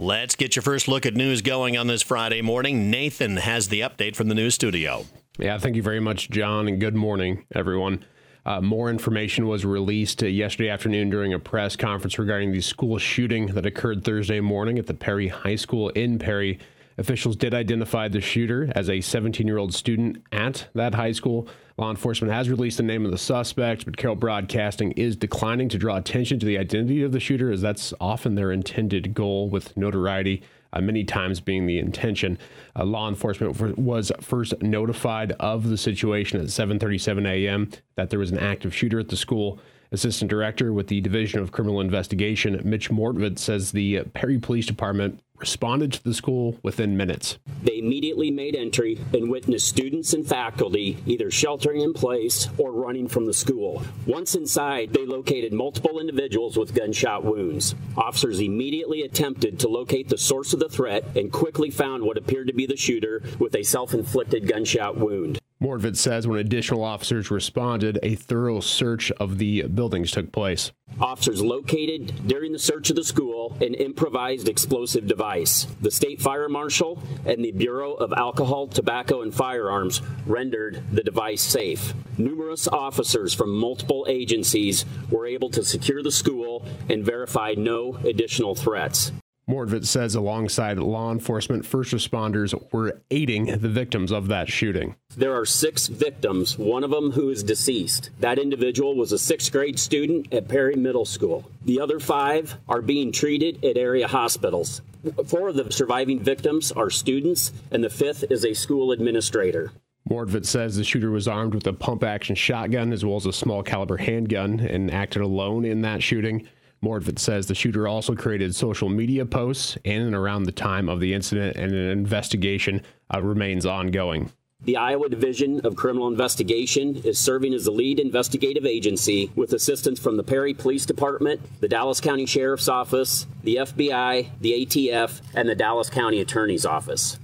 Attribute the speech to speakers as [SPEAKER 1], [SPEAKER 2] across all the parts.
[SPEAKER 1] Let's get your first look at news going on this Friday morning. Nathan has the update from the news studio.
[SPEAKER 2] Yeah, thank you very much, John, and good morning, everyone. Uh, more information was released uh, yesterday afternoon during a press conference regarding the school shooting that occurred Thursday morning at the Perry High School in Perry. Officials did identify the shooter as a 17 year old student at that high school. Law enforcement has released the name of the suspect, but Carroll Broadcasting is declining to draw attention to the identity of the shooter, as that's often their intended goal with notoriety. Uh, many times being the intention. Uh, law enforcement was first notified of the situation at 7:37 a.m. that there was an active shooter at the school. Assistant Director with the Division of Criminal Investigation, Mitch Mortvedt, says the Perry Police Department responded to the school within minutes.
[SPEAKER 3] They immediately made entry and witnessed students and faculty either sheltering in place or running from the school. Once inside, they located multiple individuals with gunshot wounds. Officers immediately attempted to locate the source of the threat and quickly found what appeared to be the shooter with a self inflicted gunshot wound.
[SPEAKER 2] Mortvedt says when additional officers responded, a thorough search of the buildings took place.
[SPEAKER 3] Officers located during the search of the school an improvised explosive device. The state fire marshal and the Bureau of Alcohol, Tobacco, and Firearms rendered the device safe. Numerous officers from multiple agencies were able to secure the school and verify no additional threats.
[SPEAKER 2] Mortvedt says alongside law enforcement, first responders were aiding the victims of that shooting.
[SPEAKER 3] There are six victims, one of them who is deceased. That individual was a sixth grade student at Perry Middle School. The other five are being treated at area hospitals. Four of the surviving victims are students, and the fifth is a school administrator.
[SPEAKER 2] Mortvedt says the shooter was armed with a pump action shotgun as well as a small caliber handgun and acted alone in that shooting. Mortvedt says the shooter also created social media posts in and around the time of the incident, and an investigation uh, remains ongoing.
[SPEAKER 3] The Iowa Division of Criminal Investigation is serving as the lead investigative agency with assistance from the Perry Police Department, the Dallas County Sheriff's Office, the FBI, the ATF, and the Dallas County Attorney's Office.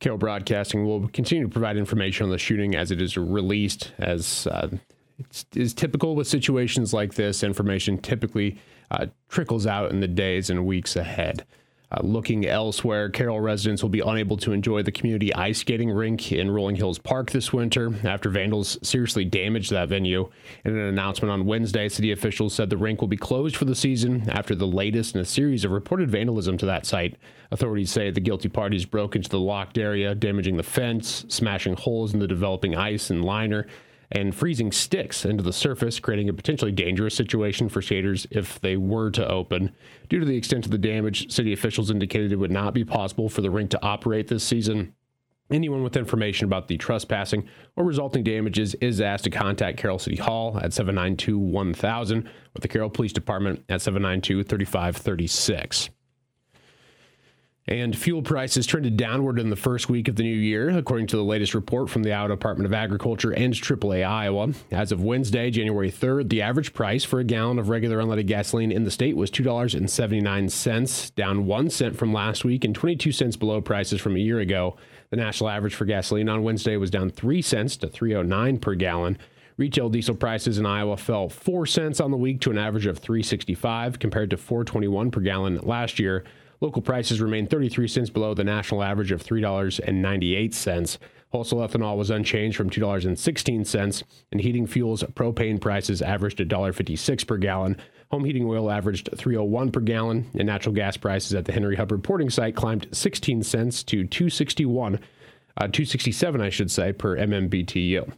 [SPEAKER 2] Carroll Broadcasting will continue to provide information on the shooting as it is released, as uh, is typical with situations like this. Information typically uh, trickles out in the days and weeks ahead. Uh, looking elsewhere, Carroll residents will be unable to enjoy the community ice skating rink in Rolling Hills Park this winter after vandals seriously damaged that venue. In an announcement on Wednesday, city officials said the rink will be closed for the season after the latest in a series of reported vandalism to that site. Authorities say the guilty parties broke into the locked area, damaging the fence, smashing holes in the developing ice and liner, and freezing sticks into the surface, creating a potentially dangerous situation for skaters if they were to open. Due to the extent of the damage, city officials indicated it would not be possible for the rink to operate this season. Anyone with information about the trespassing or resulting damages is asked to contact Carroll City Hall at 792 1000 or the Carroll Police Department at 792 3536. And fuel prices trended downward in the first week of the new year, according to the latest report from the Iowa Department of Agriculture and AAA Iowa. As of Wednesday, January 3rd, the average price for a gallon of regular unleaded gasoline in the state was $2.79, down 1 cent from last week and 22 cents below prices from a year ago. The national average for gasoline on Wednesday was down 3 cents to 309 per gallon. Retail diesel prices in Iowa fell 4 cents on the week to an average of 365 compared to 421 per gallon last year. Local prices remained 33 cents below the national average of $3.98. Wholesale ethanol was unchanged from $2.16, and heating fuels propane prices averaged $1.56 per gallon. Home heating oil averaged 301 per gallon, and natural gas prices at the Henry Hub reporting site climbed 16 cents to 261, uh, 267, I should say, per MMBTU.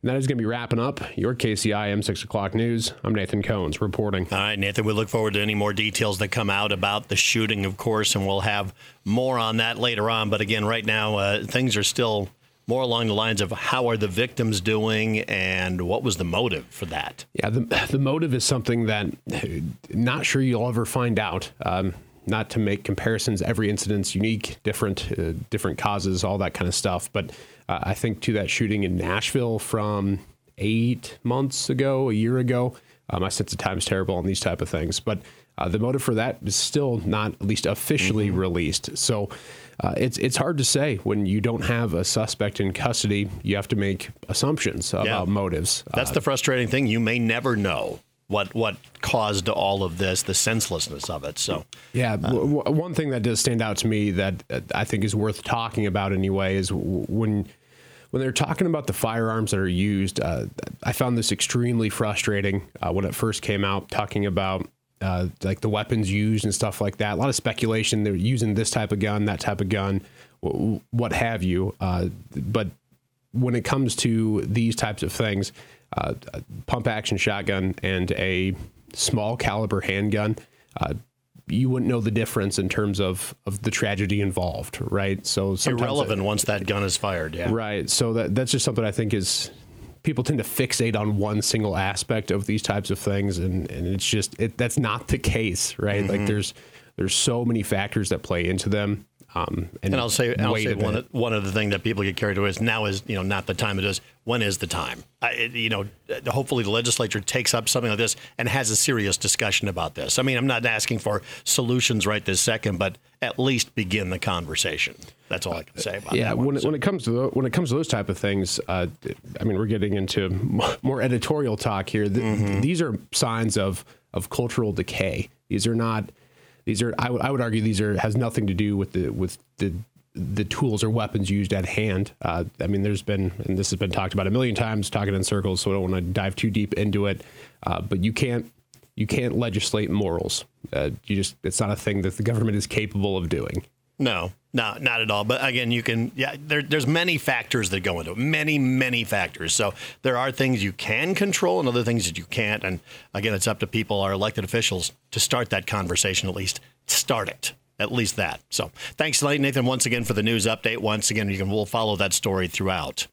[SPEAKER 2] And that is going to be wrapping up your KCIM 6 o'clock news. I'm Nathan Cones reporting.
[SPEAKER 1] All right, Nathan, we look forward to any more details that come out about the shooting, of course, and we'll have more on that later on. But again, right now, uh, things are still more along the lines of how are the victims doing and what was the motive for that?
[SPEAKER 2] Yeah, the, the motive is something that not sure you'll ever find out. Um, not to make comparisons, every incident's unique, different, uh, different causes, all that kind of stuff. But uh, I think to that shooting in Nashville from eight months ago, a year ago, my sense of time is terrible on these type of things. But uh, the motive for that is still not at least officially mm-hmm. released. So uh, it's it's hard to say when you don't have a suspect in custody. You have to make assumptions about yeah. motives.
[SPEAKER 1] That's uh, the frustrating thing. You may never know what what caused all of this, the senselessness of it. So
[SPEAKER 2] yeah, uh, w- one thing that does stand out to me that I think is worth talking about anyway is when when they're talking about the firearms that are used. Uh, I found this extremely frustrating uh, when it first came out, talking about. Uh, like the weapons used and stuff like that. A lot of speculation. They're using this type of gun, that type of gun, what have you. Uh, but when it comes to these types of things, uh, pump action shotgun and a small caliber handgun, uh, you wouldn't know the difference in terms of, of the tragedy involved, right?
[SPEAKER 1] So irrelevant it, once that gun is fired, yeah.
[SPEAKER 2] Right. So that that's just something I think is people tend to fixate on one single aspect of these types of things, and, and it's just it, that's not the case, right? Mm-hmm. Like there's there's so many factors that play into them.
[SPEAKER 1] Um, and, and, I'll say, I'll say one, of, one of the things that people get carried away is now is you know not the time it is. When is the time? I, it, you know, hopefully the legislature takes up something like this and has a serious discussion about this. I mean, I'm not asking for solutions right this second, but at least begin the conversation. That's all I can say about
[SPEAKER 2] yeah,
[SPEAKER 1] that.
[SPEAKER 2] Yeah, when, when it comes to the, when it comes to those type of things, uh, I mean, we're getting into more editorial talk here. mm-hmm. These are signs of of cultural decay. These are not these are I, w- I would argue these are has nothing to do with the with the the tools or weapons used at hand. Uh, I mean, there's been, and this has been talked about a million times, talking in circles, so I don't want to dive too deep into it. Uh, but you can't you can't legislate morals. Uh, you just it's not a thing that the government is capable of doing.
[SPEAKER 1] No, no, not at all. But again, you can, yeah, there, there's many factors that go into it, many, many factors. So there are things you can control and other things that you can't. And again, it's up to people, our elected officials, to start that conversation, at least start it. At least that. So thanks, Nathan, once again for the news update. Once again, you can we'll follow that story throughout.